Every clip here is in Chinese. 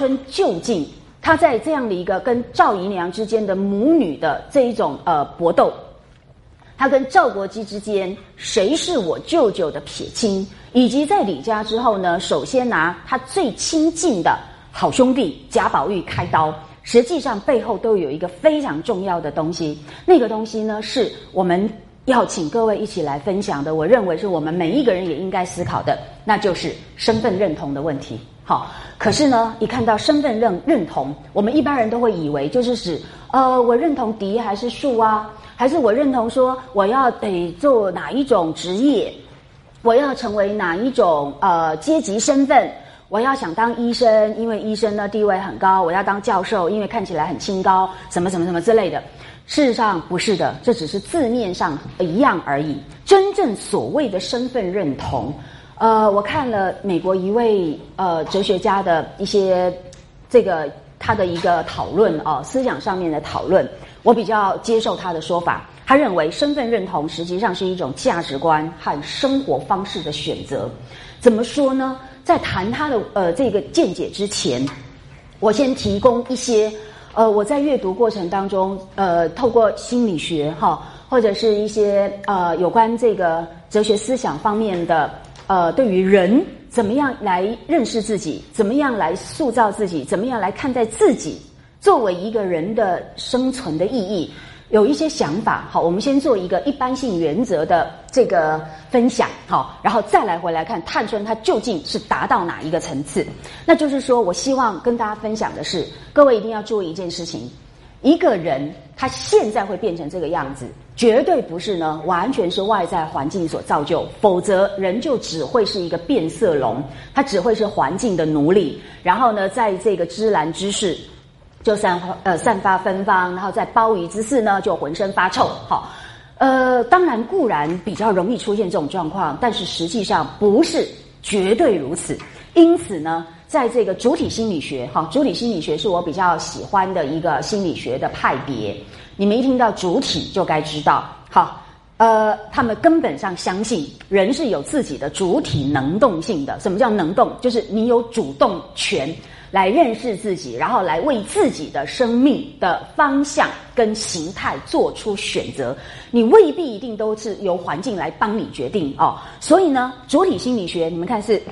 春究竟他在这样的一个跟赵姨娘之间的母女的这一种呃搏斗，他跟赵国基之间谁是我舅舅的撇亲，以及在李家之后呢，首先拿他最亲近的好兄弟贾宝玉开刀，实际上背后都有一个非常重要的东西，那个东西呢是我们要请各位一起来分享的，我认为是我们每一个人也应该思考的，那就是身份认同的问题。好，可是呢，一看到身份认认同，我们一般人都会以为就是指，呃，我认同敌还是树啊，还是我认同说我要得做哪一种职业，我要成为哪一种呃阶级身份，我要想当医生，因为医生呢地位很高，我要当教授，因为看起来很清高，什么什么什么之类的。事实上不是的，这只是字面上一样而已。真正所谓的身份认同。呃，我看了美国一位呃哲学家的一些这个他的一个讨论哦，思想上面的讨论，我比较接受他的说法。他认为身份认同实际上是一种价值观和生活方式的选择。怎么说呢？在谈他的呃这个见解之前，我先提供一些呃我在阅读过程当中呃透过心理学哈或者是一些呃有关这个哲学思想方面的。呃，对于人怎么样来认识自己，怎么样来塑造自己，怎么样来看待自己，作为一个人的生存的意义，有一些想法。好，我们先做一个一般性原则的这个分享，好，然后再来回来看探春她究竟是达到哪一个层次。那就是说我希望跟大家分享的是，各位一定要注意一件事情。一个人他现在会变成这个样子，绝对不是呢，完全是外在环境所造就，否则人就只会是一个变色龙，他只会是环境的奴隶。然后呢，在这个芝兰之势就散呃散发芬芳，然后在鲍鱼之肆呢就浑身发臭。好，呃，当然固然比较容易出现这种状况，但是实际上不是绝对如此。因此呢。在这个主体心理学，哈，主体心理学是我比较喜欢的一个心理学的派别。你们一听到主体就该知道，好，呃，他们根本上相信人是有自己的主体能动性的。什么叫能动？就是你有主动权来认识自己，然后来为自己的生命的方向跟形态做出选择。你未必一定都是由环境来帮你决定哦。所以呢，主体心理学，你们看是。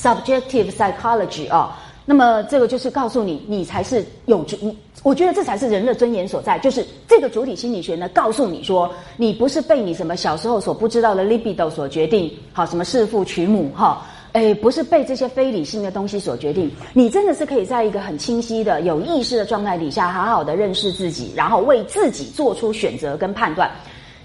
Subjective psychology 啊，那么这个就是告诉你，你才是有主，我觉得这才是人的尊严所在。就是这个主体心理学呢，告诉你说，你不是被你什么小时候所不知道的 libido 所决定，好，什么弑父娶母，哈，哎，不是被这些非理性的东西所决定。你真的是可以在一个很清晰的、有意识的状态底下，好好的认识自己，然后为自己做出选择跟判断。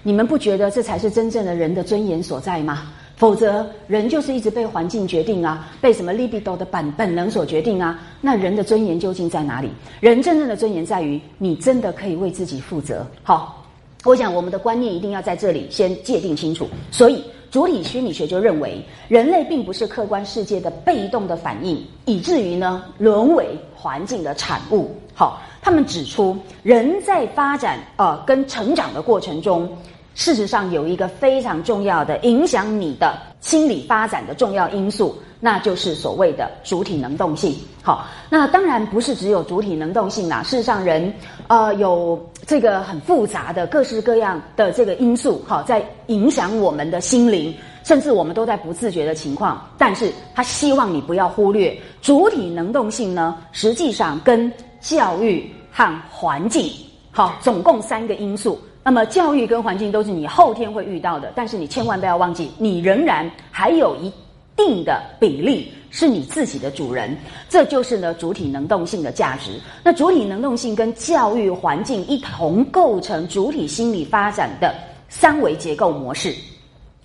你们不觉得这才是真正的人的尊严所在吗？否则，人就是一直被环境决定啊，被什么 libido 的本本能所决定啊。那人的尊严究竟在哪里？人真正的尊严在于，你真的可以为自己负责。好，我想我们的观念一定要在这里先界定清楚。所以，主体心理学就认为，人类并不是客观世界的被动的反应，以至于呢沦为环境的产物。好，他们指出，人在发展呃跟成长的过程中。事实上，有一个非常重要的影响你的心理发展的重要因素，那就是所谓的主体能动性。好，那当然不是只有主体能动性啦。事实上，人呃有这个很复杂的各式各样的这个因素，好，在影响我们的心灵，甚至我们都在不自觉的情况。但是他希望你不要忽略主体能动性呢，实际上跟教育和环境，好，总共三个因素。那么，教育跟环境都是你后天会遇到的，但是你千万不要忘记，你仍然还有一定的比例是你自己的主人。这就是呢，主体能动性的价值。那主体能动性跟教育环境一同构成主体心理发展的三维结构模式。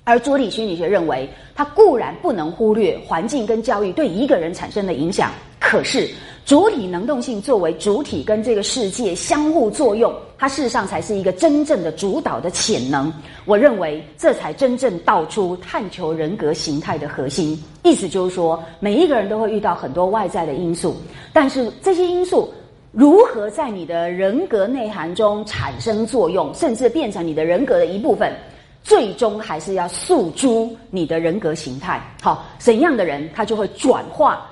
而主体心理学认为，它固然不能忽略环境跟教育对一个人产生的影响，可是。主体能动性作为主体跟这个世界相互作用，它事实上才是一个真正的主导的潜能。我认为这才真正道出探求人格形态的核心。意思就是说，每一个人都会遇到很多外在的因素，但是这些因素如何在你的人格内涵中产生作用，甚至变成你的人格的一部分，最终还是要诉诸你的人格形态。好，怎样的人他就会转化。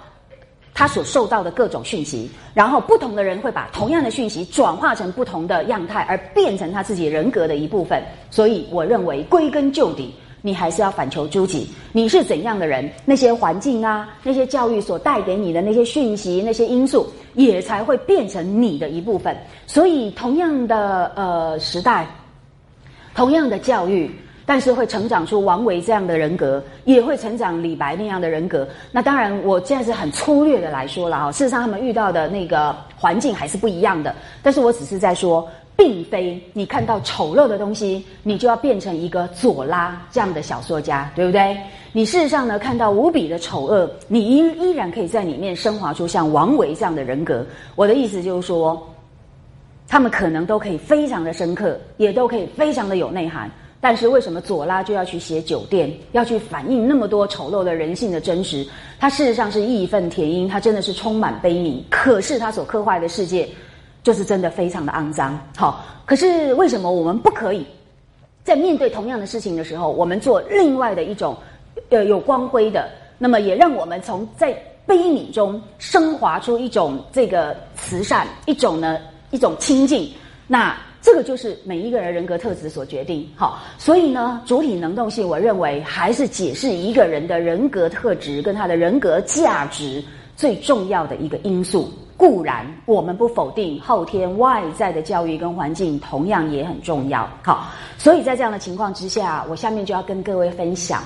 他所受到的各种讯息，然后不同的人会把同样的讯息转化成不同的样态，而变成他自己人格的一部分。所以，我认为归根究底。你还是要反求诸己，你是怎样的人，那些环境啊，那些教育所带给你的那些讯息、那些因素，也才会变成你的一部分。所以，同样的呃时代，同样的教育，但是会成长出王维这样的人格，也会成长李白那样的人格。那当然，我现在是很粗略的来说了啊，事实上他们遇到的那个环境还是不一样的。但是我只是在说。并非你看到丑陋的东西，你就要变成一个左拉这样的小说家，对不对？你事实上呢，看到无比的丑恶，你依依然可以在里面升华出像王维这样的人格。我的意思就是说，他们可能都可以非常的深刻，也都可以非常的有内涵。但是为什么左拉就要去写酒店，要去反映那么多丑陋的人性的真实？他事实上是义愤填膺，他真的是充满悲悯。可是他所刻画的世界。就是真的非常的肮脏，好。可是为什么我们不可以在面对同样的事情的时候，我们做另外的一种呃有光辉的，那么也让我们从在悲悯中升华出一种这个慈善，一种呢一种亲近。那这个就是每一个人人格特质所决定，好。所以呢，主体能动性，我认为还是解释一个人的人格特质跟他的人格价值最重要的一个因素。固然，我们不否定后天外在的教育跟环境同样也很重要。好，所以在这样的情况之下，我下面就要跟各位分享，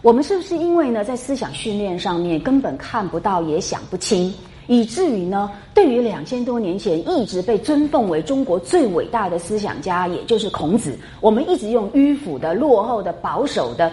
我们是不是因为呢，在思想训练上面根本看不到也想不清，以至于呢，对于两千多年前一直被尊奉为中国最伟大的思想家，也就是孔子，我们一直用迂腐的、落后的、保守的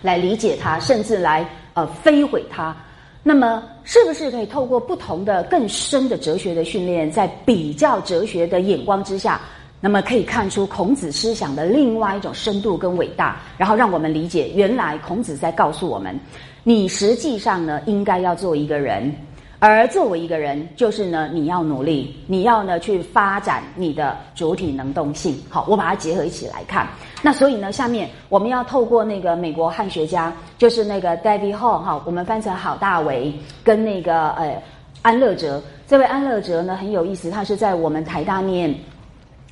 来理解他，甚至来呃摧毁他。那么，是不是可以透过不同的、更深的哲学的训练，在比较哲学的眼光之下，那么可以看出孔子思想的另外一种深度跟伟大，然后让我们理解，原来孔子在告诉我们，你实际上呢，应该要做一个人。而作为一个人，就是呢，你要努力，你要呢去发展你的主体能动性。好，我把它结合一起来看。那所以呢，下面我们要透过那个美国汉学家，就是那个 David Hall 哈，我们翻成郝大为跟那个呃安乐哲。这位安乐哲呢很有意思，他是在我们台大念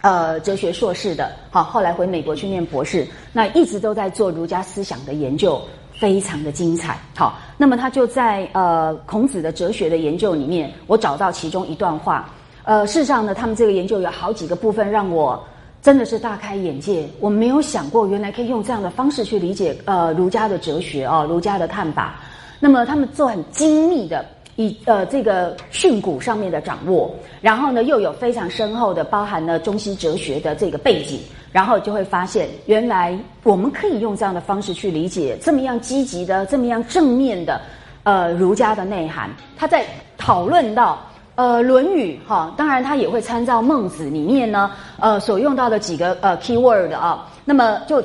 呃哲学硕士的，好，后来回美国去念博士，那一直都在做儒家思想的研究。非常的精彩，好，那么他就在呃孔子的哲学的研究里面，我找到其中一段话，呃，事实上呢，他们这个研究有好几个部分让我真的是大开眼界，我没有想过原来可以用这样的方式去理解呃儒家的哲学哦，儒家的看法，那么他们做很精密的。以呃这个训诂上面的掌握，然后呢又有非常深厚的包含了中西哲学的这个背景，然后就会发现，原来我们可以用这样的方式去理解这么样积极的、这么样正面的呃儒家的内涵。他在讨论到呃《论语》哈，当然他也会参照孟子里面呢呃所用到的几个呃 key word 啊，那么就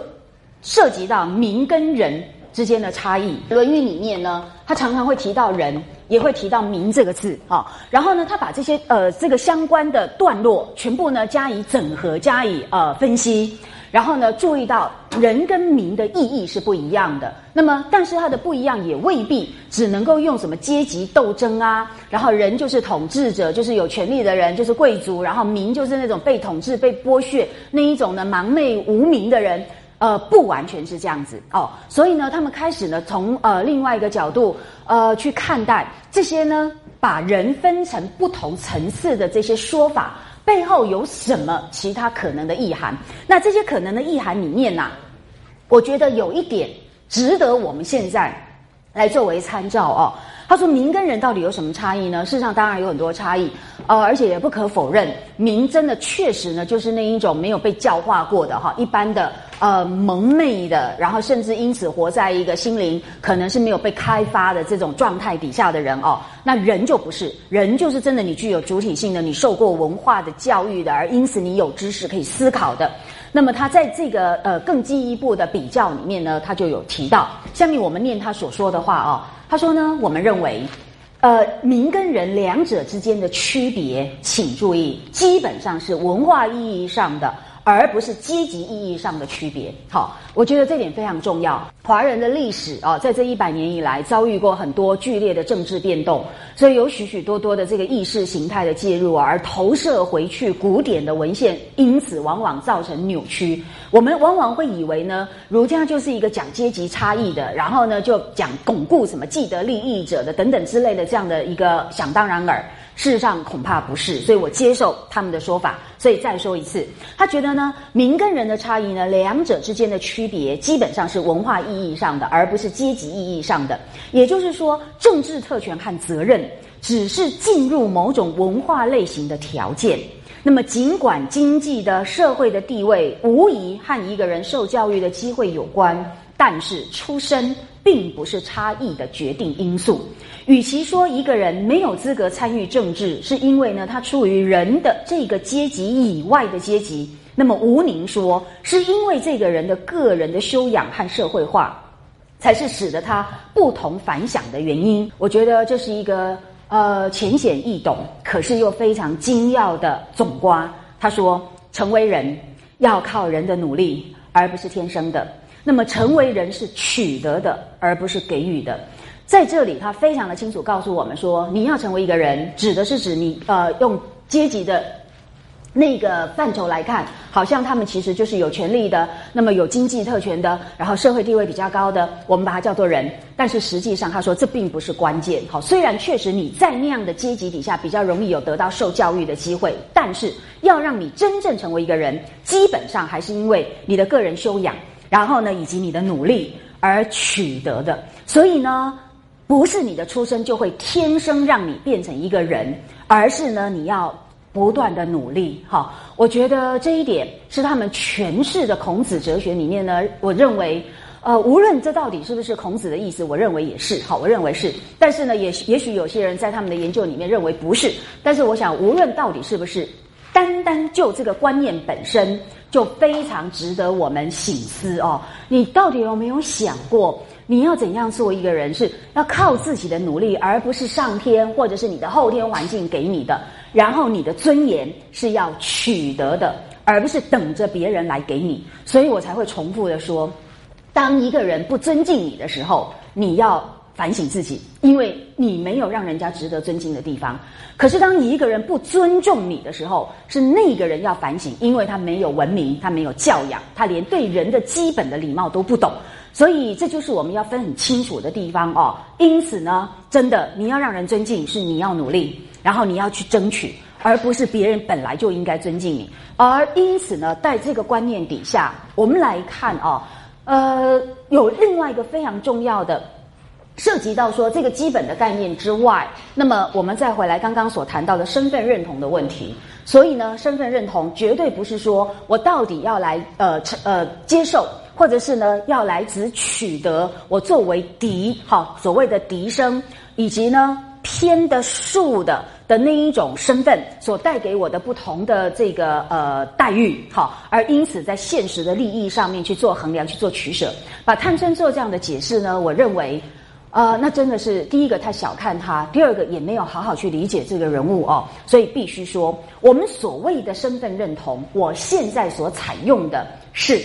涉及到民跟人之间的差异。《论语》里面呢，他常常会提到人。也会提到“民”这个字啊，然后呢，他把这些呃这个相关的段落全部呢加以整合，加以呃分析，然后呢注意到人跟民的意义是不一样的。那么，但是它的不一样也未必只能够用什么阶级斗争啊，然后人就是统治者，就是有权力的人，就是贵族，然后民就是那种被统治、被剥削那一种呢盲昧无名的人。呃，不完全是这样子哦，所以呢，他们开始呢，从呃另外一个角度呃去看待这些呢，把人分成不同层次的这些说法背后有什么其他可能的意涵？那这些可能的意涵里面呢，我觉得有一点值得我们现在来作为参照哦。他说：“民跟人到底有什么差异呢？事实上，当然有很多差异，呃，而且也不可否认，民真的确实呢，就是那一种没有被教化过的哈，一般的呃蒙昧的，然后甚至因此活在一个心灵可能是没有被开发的这种状态底下的人哦。那人就不是，人就是真的你具有主体性的，你受过文化的教育的，而因此你有知识可以思考的。那么他在这个呃更进一步的比较里面呢，他就有提到，下面我们念他所说的话哦。”他说呢，我们认为，呃，民跟人两者之间的区别，请注意，基本上是文化意义上的，而不是积极意义上的区别。好，我觉得这点非常重要。华人的历史啊，在这一百年以来遭遇过很多剧烈的政治变动，所以有许许多多的这个意识形态的介入，而投射回去古典的文献，因此往往造成扭曲。我们往往会以为呢，儒家就是一个讲阶级差异的，然后呢就讲巩固什么既得利益者的等等之类的这样的一个想当然耳。事实上恐怕不是，所以我接受他们的说法。所以再说一次，他觉得呢，民跟人的差异呢，两者之间的区区别基本上是文化意义上的，而不是阶级意义上的。也就是说，政治特权和责任只是进入某种文化类型的条件。那么，尽管经济的社会的地位无疑和一个人受教育的机会有关，但是出身。并不是差异的决定因素。与其说一个人没有资格参与政治，是因为呢他处于人的这个阶级以外的阶级，那么吴宁说，是因为这个人的个人的修养和社会化，才是使得他不同凡响的原因。我觉得这是一个呃浅显易懂，可是又非常精要的总瓜。他说，成为人要靠人的努力，而不是天生的。那么，成为人是取得的，而不是给予的。在这里，他非常的清楚告诉我们说，你要成为一个人，指的是指你呃用阶级的那个范畴来看，好像他们其实就是有权利的，那么有经济特权的，然后社会地位比较高的，我们把它叫做人。但是实际上，他说这并不是关键。好，虽然确实你在那样的阶级底下比较容易有得到受教育的机会，但是要让你真正成为一个人，基本上还是因为你的个人修养。然后呢，以及你的努力而取得的，所以呢，不是你的出生就会天生让你变成一个人，而是呢，你要不断的努力。哈，我觉得这一点是他们诠释的孔子哲学里面呢，我认为，呃，无论这到底是不是孔子的意思，我认为也是。好，我认为是。但是呢，也也许有些人在他们的研究里面认为不是。但是我想，无论到底是不是，单单就这个观念本身。就非常值得我们醒思哦。你到底有没有想过，你要怎样做一个人，是要靠自己的努力，而不是上天或者是你的后天环境给你的。然后你的尊严是要取得的，而不是等着别人来给你。所以我才会重复的说，当一个人不尊敬你的时候，你要。反省自己，因为你没有让人家值得尊敬的地方。可是，当一个人不尊重你的时候，是那个人要反省，因为他没有文明，他没有教养，他连对人的基本的礼貌都不懂。所以，这就是我们要分很清楚的地方哦。因此呢，真的，你要让人尊敬，是你要努力，然后你要去争取，而不是别人本来就应该尊敬你。而因此呢，在这个观念底下，我们来看哦，呃，有另外一个非常重要的。涉及到说这个基本的概念之外，那么我们再回来刚刚所谈到的身份认同的问题。所以呢，身份认同绝对不是说我到底要来呃呃接受，或者是呢要来只取得我作为敌哈所谓的敌生，以及呢偏的竖的的那一种身份所带给我的不同的这个呃待遇好，而因此在现实的利益上面去做衡量去做取舍，把探春做这样的解释呢，我认为。呃，那真的是第一个太小看他，第二个也没有好好去理解这个人物哦，所以必须说，我们所谓的身份认同，我现在所采用的是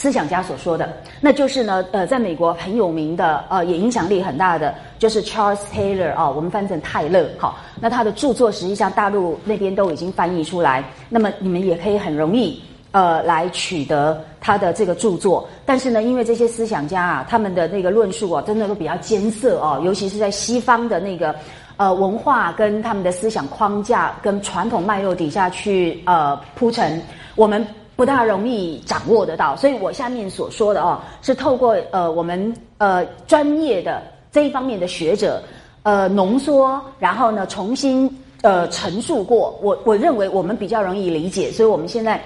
思想家所说的，那就是呢，呃，在美国很有名的，呃，也影响力很大的，就是 Charles Taylor 啊，我们翻成泰勒，好，那他的著作实际上大陆那边都已经翻译出来，那么你们也可以很容易。呃，来取得他的这个著作，但是呢，因为这些思想家啊，他们的那个论述啊，真的都比较艰涩哦，尤其是在西方的那个呃文化跟他们的思想框架跟传统脉络底下去呃铺陈，我们不大容易掌握得到。所以我下面所说的哦，是透过呃我们呃专业的这一方面的学者呃浓缩，然后呢重新呃陈述过，我我认为我们比较容易理解，所以我们现在。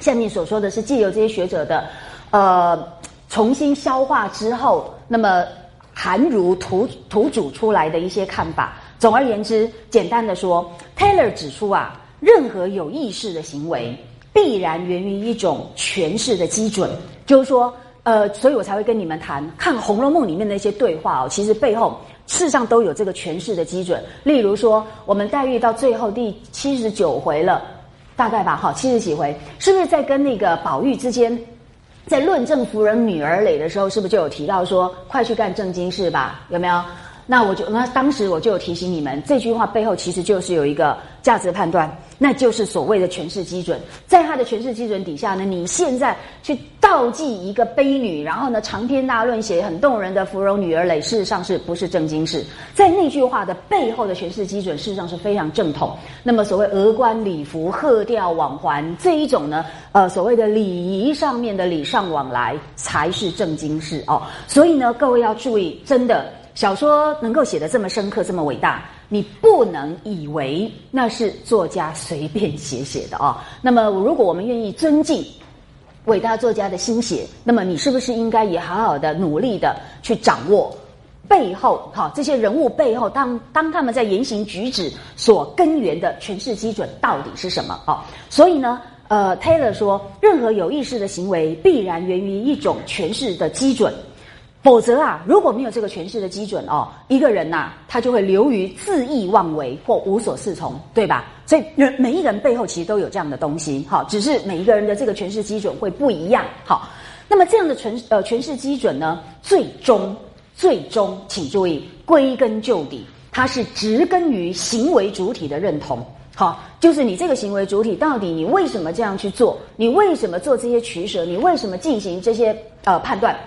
下面所说的是借由这些学者的，呃，重新消化之后，那么含如图图煮出来的一些看法。总而言之，简单的说，Taylor 指出啊，任何有意识的行为必然源于一种诠释的基准，就是说，呃，所以我才会跟你们谈看《红楼梦》里面的一些对话哦，其实背后事实上都有这个诠释的基准。例如说，我们黛玉到最后第七十九回了。大概吧，哈，七十几回，是不是在跟那个宝玉之间，在论证夫人女儿累的时候，是不是就有提到说，快去干正经事吧？有没有？那我就那当时我就提醒你们，这句话背后其实就是有一个价值判断，那就是所谓的诠释基准。在他的诠释基准底下呢，你现在去倒记一个悲女，然后呢长篇大论写很动人的芙蓉女儿泪，事实上是不是正经事？在那句话的背后的诠释基准，事实上是非常正统。那么所谓额冠礼服、鹤吊网环这一种呢，呃，所谓的礼仪上面的礼尚往来才是正经事哦。所以呢，各位要注意，真的。小说能够写得这么深刻、这么伟大，你不能以为那是作家随便写写的啊。那么，如果我们愿意尊敬伟大作家的心血，那么你是不是应该也好好的努力的去掌握背后哈这些人物背后，当当他们在言行举止所根源的诠释基准到底是什么啊？所以呢，呃，Taylor 说，任何有意识的行为必然源于一种诠释的基准。否则啊，如果没有这个诠释的基准哦，一个人呐，他就会流于恣意妄为或无所适从，对吧？所以人每一个人背后其实都有这样的东西，好，只是每一个人的这个诠释基准会不一样。好，那么这样的诠呃诠释基准呢，最终最终，请注意，归根究底，它是植根于行为主体的认同。好，就是你这个行为主体到底你为什么这样去做？你为什么做这些取舍？你为什么进行这些呃判断？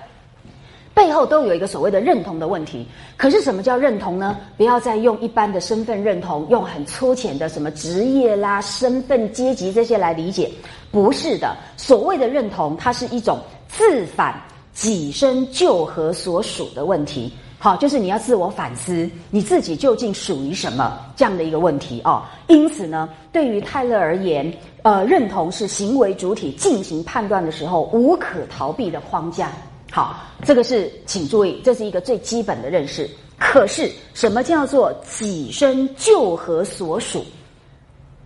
背后都有一个所谓的认同的问题，可是什么叫认同呢？不要再用一般的身份认同，用很粗浅的什么职业啦、身份、阶级这些来理解，不是的。所谓的认同，它是一种自反己身就何所属的问题。好，就是你要自我反思，你自己究竟属于什么这样的一个问题哦。因此呢，对于泰勒而言，呃，认同是行为主体进行判断的时候无可逃避的框架。好，这个是请注意，这是一个最基本的认识。可是，什么叫做己身就何所属？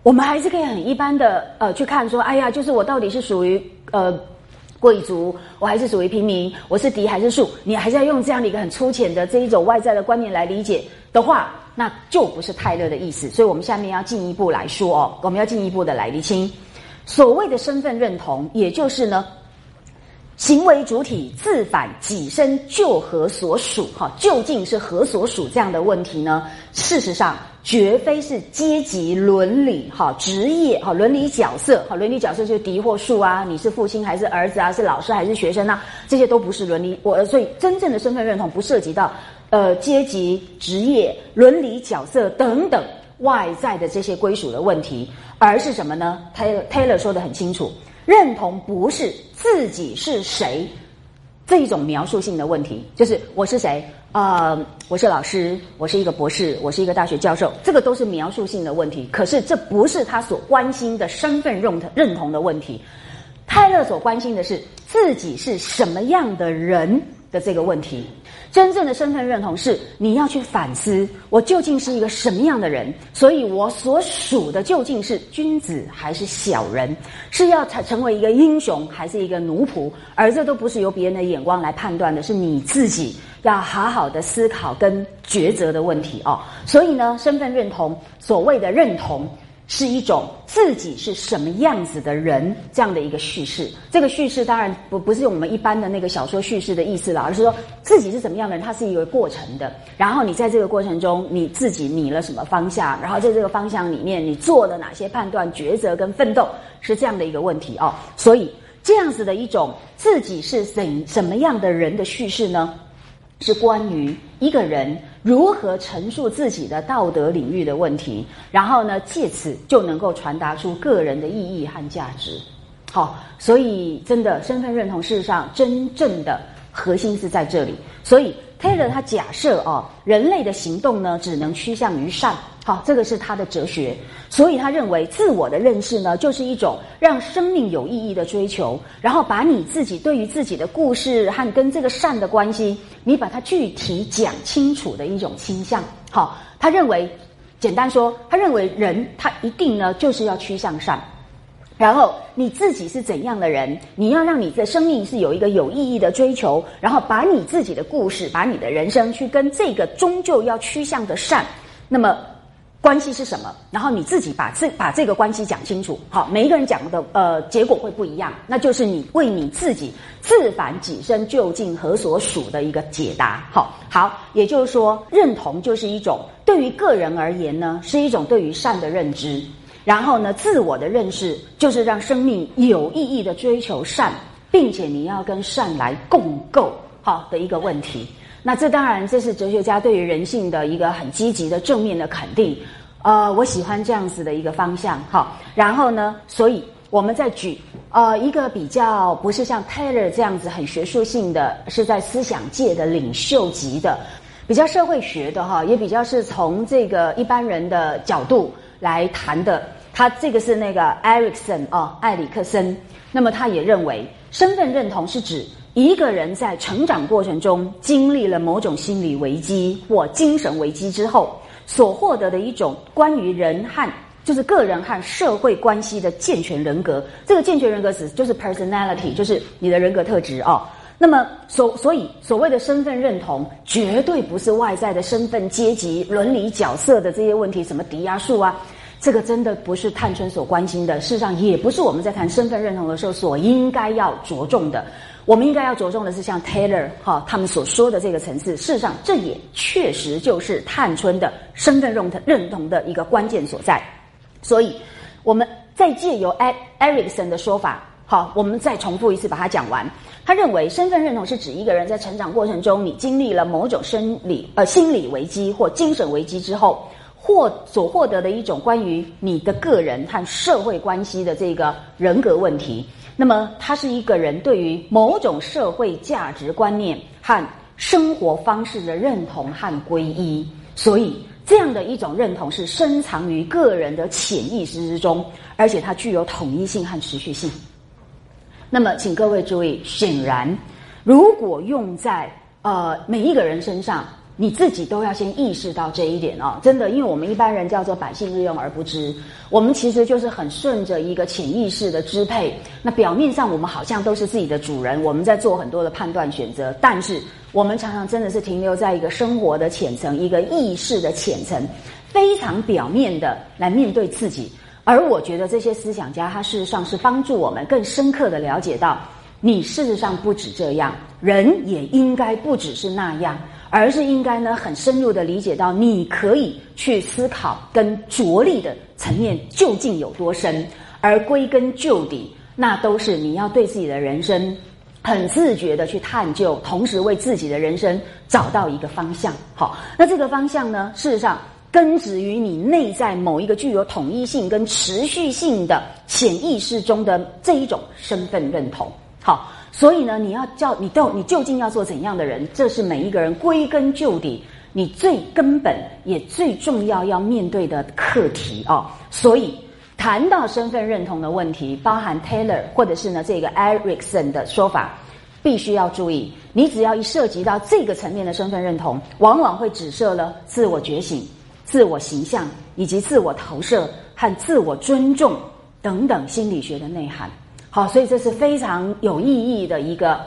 我们还是可以很一般的呃去看说，哎呀，就是我到底是属于呃贵族，我还是属于平民，我是嫡还是庶？你还是要用这样的一个很粗浅的这一种外在的观念来理解的话，那就不是泰勒的意思。所以我们下面要进一步来说哦，我们要进一步的来厘清所谓的身份认同，也就是呢。行为主体自反己身就何所属？哈，究竟是何所属这样的问题呢？事实上，绝非是阶级伦理、哈职业、哈伦理角色、哈伦理角色就是敌或庶啊，你是父亲还是儿子啊，是老师还是学生啊？这些都不是伦理。我所以真正的身份认同不涉及到呃阶级、职业、伦理角色等等外在的这些归属的问题，而是什么呢？Taylor Taylor 说的很清楚。认同不是自己是谁这一种描述性的问题，就是我是谁啊？我是老师，我是一个博士，我是一个大学教授，这个都是描述性的问题。可是这不是他所关心的身份认同认同的问题。泰勒所关心的是自己是什么样的人的这个问题。真正的身份认同是你要去反思，我究竟是一个什么样的人？所以我所属的究竟是君子还是小人？是要成成为一个英雄还是一个奴仆？而这都不是由别人的眼光来判断的，是你自己要好好的思考跟抉择的问题哦。所以呢，身份认同，所谓的认同。是一种自己是什么样子的人这样的一个叙事。这个叙事当然不不是我们一般的那个小说叙事的意思了，而是说自己是什么样的人，它是一个过程的。然后你在这个过程中，你自己拟了什么方向，然后在这个方向里面，你做了哪些判断、抉择跟奋斗，是这样的一个问题哦。所以这样子的一种自己是怎什么样的人的叙事呢？是关于一个人如何陈述自己的道德领域的问题，然后呢，借此就能够传达出个人的意义和价值。好，所以真的身份认同，事实上真正的核心是在这里。所以 Taylor 他假设哦，人类的行动呢，只能趋向于善。好，这个是他的哲学，所以他认为自我的认识呢，就是一种让生命有意义的追求，然后把你自己对于自己的故事和跟这个善的关系，你把它具体讲清楚的一种倾向。好，他认为，简单说，他认为人他一定呢就是要趋向善，然后你自己是怎样的人，你要让你的生命是有一个有意义的追求，然后把你自己的故事，把你的人生去跟这个终究要趋向的善，那么。关系是什么？然后你自己把这把这个关系讲清楚。好，每一个人讲的呃结果会不一样，那就是你为你自己自反己身究竟何所属的一个解答。好，好，也就是说，认同就是一种对于个人而言呢，是一种对于善的认知。然后呢，自我的认识就是让生命有意义的追求善，并且你要跟善来共构好的一个问题。那这当然，这是哲学家对于人性的一个很积极的正面的肯定。呃，我喜欢这样子的一个方向。好，然后呢，所以我们再举呃一个比较不是像 Taylor 这样子很学术性的，是在思想界的领袖级的，比较社会学的哈，也比较是从这个一般人的角度来谈的。他这个是那个 Ericson 哦，艾里克森。那么他也认为，身份认同是指。一个人在成长过程中经历了某种心理危机或精神危机之后，所获得的一种关于人和就是个人和社会关系的健全人格。这个健全人格指就是 personality，就是你的人格特质哦。那么所所以所谓的身份认同，绝对不是外在的身份、阶级、伦理角色的这些问题，什么抵押数啊，这个真的不是探春所关心的。事实上，也不是我们在谈身份认同的时候所应该要着重的。我们应该要着重的是像 Taylor 哈他们所说的这个层次，事实上这也确实就是探春的身份认同认同的一个关键所在。所以，我们再借由 E Erickson 的说法，好，我们再重复一次把它讲完。他认为身份认同是指一个人在成长过程中，你经历了某种生理呃心理危机或精神危机之后，获所获得的一种关于你的个人和社会关系的这个人格问题。那么，他是一个人对于某种社会价值观念和生活方式的认同和皈依，所以这样的一种认同是深藏于个人的潜意识之中，而且它具有统一性和持续性。那么，请各位注意，显然，如果用在呃每一个人身上。你自己都要先意识到这一点哦，真的，因为我们一般人叫做百姓日用而不知，我们其实就是很顺着一个潜意识的支配。那表面上我们好像都是自己的主人，我们在做很多的判断选择，但是我们常常真的是停留在一个生活的浅层、一个意识的浅层，非常表面的来面对自己。而我觉得这些思想家，他事实上是帮助我们更深刻的了解到，你事实上不止这样，人也应该不只是那样。而是应该呢，很深入的理解到，你可以去思考跟着力的层面究竟有多深，而归根究底，那都是你要对自己的人生很自觉的去探究，同时为自己的人生找到一个方向。好，那这个方向呢，事实上根植于你内在某一个具有统一性跟持续性的潜意识中的这一种身份认同。好。所以呢，你要叫你到你究竟要做怎样的人？这是每一个人归根究底，你最根本也最重要要面对的课题哦。所以谈到身份认同的问题，包含 Taylor 或者是呢这个 Ericson 的说法，必须要注意。你只要一涉及到这个层面的身份认同，往往会指涉了自我觉醒、自我形象以及自我投射和自我尊重等等心理学的内涵。好，所以这是非常有意义的一个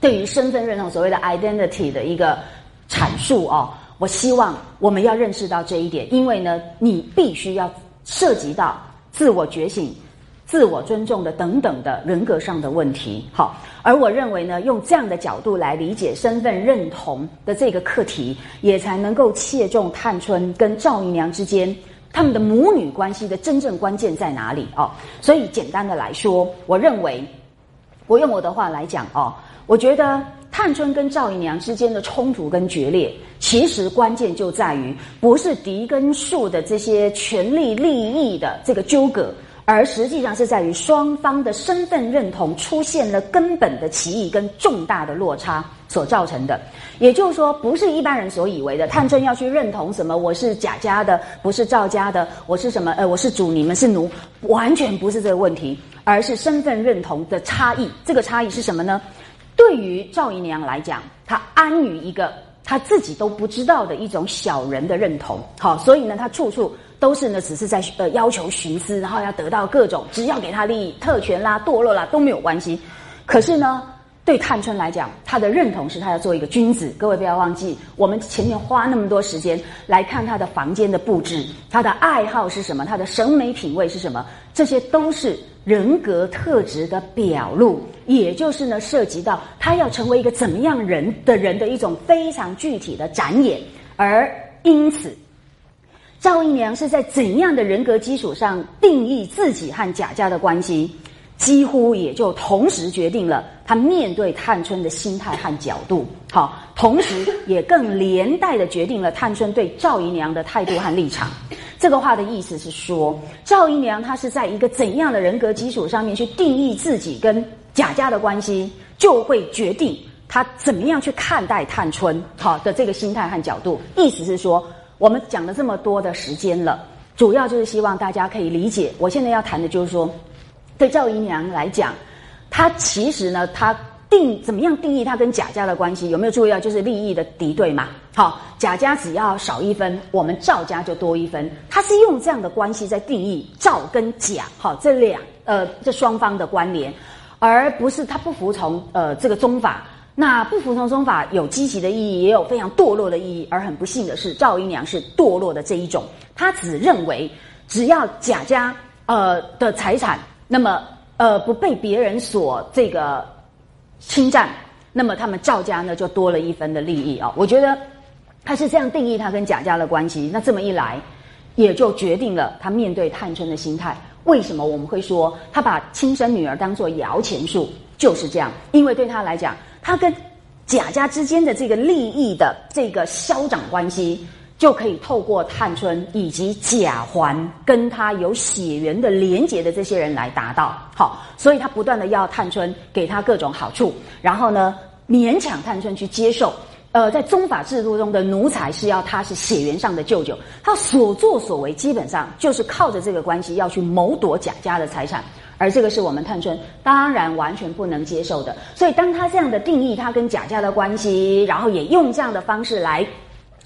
对于身份认同所谓的 identity 的一个阐述哦。我希望我们要认识到这一点，因为呢，你必须要涉及到自我觉醒、自我尊重的等等的人格上的问题。好，而我认为呢，用这样的角度来理解身份认同的这个课题，也才能够切中探春跟赵姨娘之间。他们的母女关系的真正关键在哪里哦？所以简单的来说，我认为，我用我的话来讲哦，我觉得探春跟赵姨娘之间的冲突跟决裂，其实关键就在于不是嫡跟庶的这些权力利益的这个纠葛，而实际上是在于双方的身份认同出现了根本的歧义跟重大的落差。所造成的，也就是说，不是一般人所以为的。探春要去认同什么？我是贾家的，不是赵家的。我是什么？呃，我是主，你们是奴，完全不是这个问题，而是身份认同的差异。这个差异是什么呢？对于赵姨娘来讲，她安于一个她自己都不知道的一种小人的认同。好，所以呢，她处处都是呢，只是在呃要求徇私，然后要得到各种，只要给他利益、特权啦、堕落啦都没有关系。可是呢？对探春来讲，他的认同是他要做一个君子。各位不要忘记，我们前面花那么多时间来看他的房间的布置，他的爱好是什么，他的审美品味是什么，这些都是人格特质的表露，也就是呢，涉及到他要成为一个怎么样人的人的一种非常具体的展演。而因此，赵姨娘是在怎样的人格基础上定义自己和贾家的关系？几乎也就同时决定了她面对探春的心态和角度，好，同时也更连带的决定了探春对赵姨娘的态度和立场。这个话的意思是说，赵姨娘她是在一个怎样的人格基础上面去定义自己跟贾家的关系，就会决定她怎么样去看待探春好的这个心态和角度。意思是说，我们讲了这么多的时间了，主要就是希望大家可以理解。我现在要谈的就是说。对赵姨娘来讲，她其实呢，她定怎么样定义她跟贾家的关系？有没有注意到，就是利益的敌对嘛？好，贾家只要少一分，我们赵家就多一分。他是用这样的关系在定义赵跟贾，好，这两呃这双方的关联，而不是他不服从呃这个宗法。那不服从宗法有积极的意义，也有非常堕落的意义。而很不幸的是，赵姨娘是堕落的这一种，她只认为只要贾家呃的财产。那么，呃，不被别人所这个侵占，那么他们赵家呢就多了一分的利益啊。我觉得他是这样定义他跟贾家的关系。那这么一来，也就决定了他面对探春的心态。为什么我们会说他把亲生女儿当做摇钱树？就是这样，因为对他来讲，他跟贾家之间的这个利益的这个消长关系。就可以透过探春以及贾环跟他有血缘的连结的这些人来达到好，所以他不断的要探春给他各种好处，然后呢勉强探春去接受。呃，在宗法制度中的奴才是要他是血缘上的舅舅，他所作所为基本上就是靠着这个关系要去谋夺贾家的财产，而这个是我们探春当然完全不能接受的。所以当他这样的定义他跟贾家的关系，然后也用这样的方式来。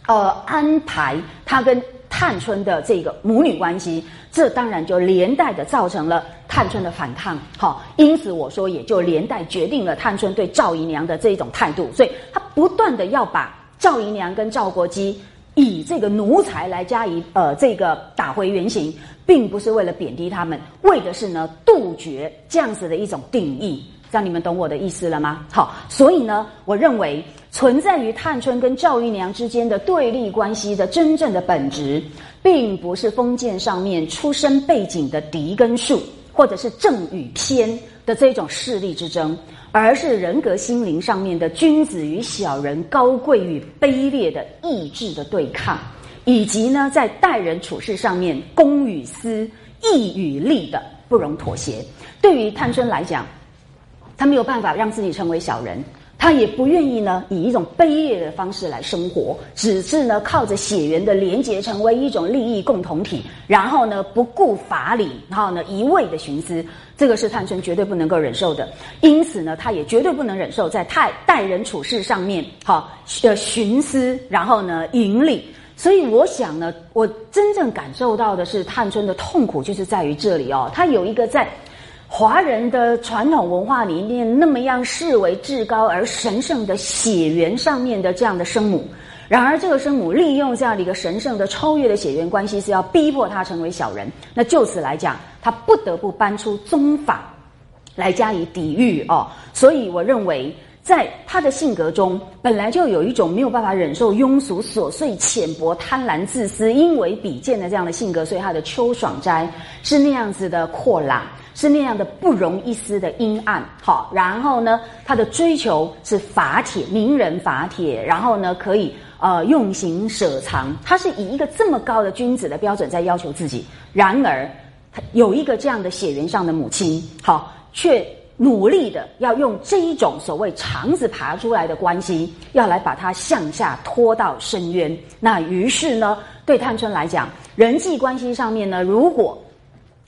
呃，安排他跟探春的这个母女关系，这当然就连带的造成了探春的反抗。好，因此我说也就连带决定了探春对赵姨娘的这一种态度。所以，她不断的要把赵姨娘跟赵国基以这个奴才来加以呃这个打回原形，并不是为了贬低他们，为的是呢杜绝这样子的一种定义。让你们懂我的意思了吗？好，所以呢，我认为存在于探春跟赵姨娘之间的对立关系的真正的本质，并不是封建上面出身背景的嫡跟庶，或者是正与偏的这种势力之争，而是人格心灵上面的君子与小人、高贵与卑劣的意志的对抗，以及呢，在待人处事上面公与私、义与利的不容妥协。对于探春来讲。他没有办法让自己成为小人，他也不愿意呢以一种卑劣的方式来生活，只是呢靠着血缘的连结成为一种利益共同体，然后呢不顾法理，然后呢一味的徇私，这个是探春绝对不能够忍受的。因此呢，他也绝对不能忍受在太待人处事上面，好的徇私，然后呢盈利。所以我想呢，我真正感受到的是探春的痛苦，就是在于这里哦，他有一个在。华人的传统文化里面，那么样视为至高而神圣的血缘上面的这样的生母，然而这个生母利用这样的一个神圣的超越的血缘关系，是要逼迫他成为小人。那就此来讲，他不得不搬出宗法来加以抵御哦。所以我认为。在他的性格中，本来就有一种没有办法忍受庸俗、琐碎、浅薄、贪婪、自私、因为比见的这样的性格，所以他的秋爽斋是那样子的阔朗，是那样的不容一丝的阴暗。好，然后呢，他的追求是法帖，名人法帖，然后呢，可以呃用行舍藏，他是以一个这么高的君子的标准在要求自己。然而，他有一个这样的血缘上的母亲，好，却。努力的要用这一种所谓肠子爬出来的关系，要来把他向下拖到深渊。那于是呢，对探春来讲，人际关系上面呢，如果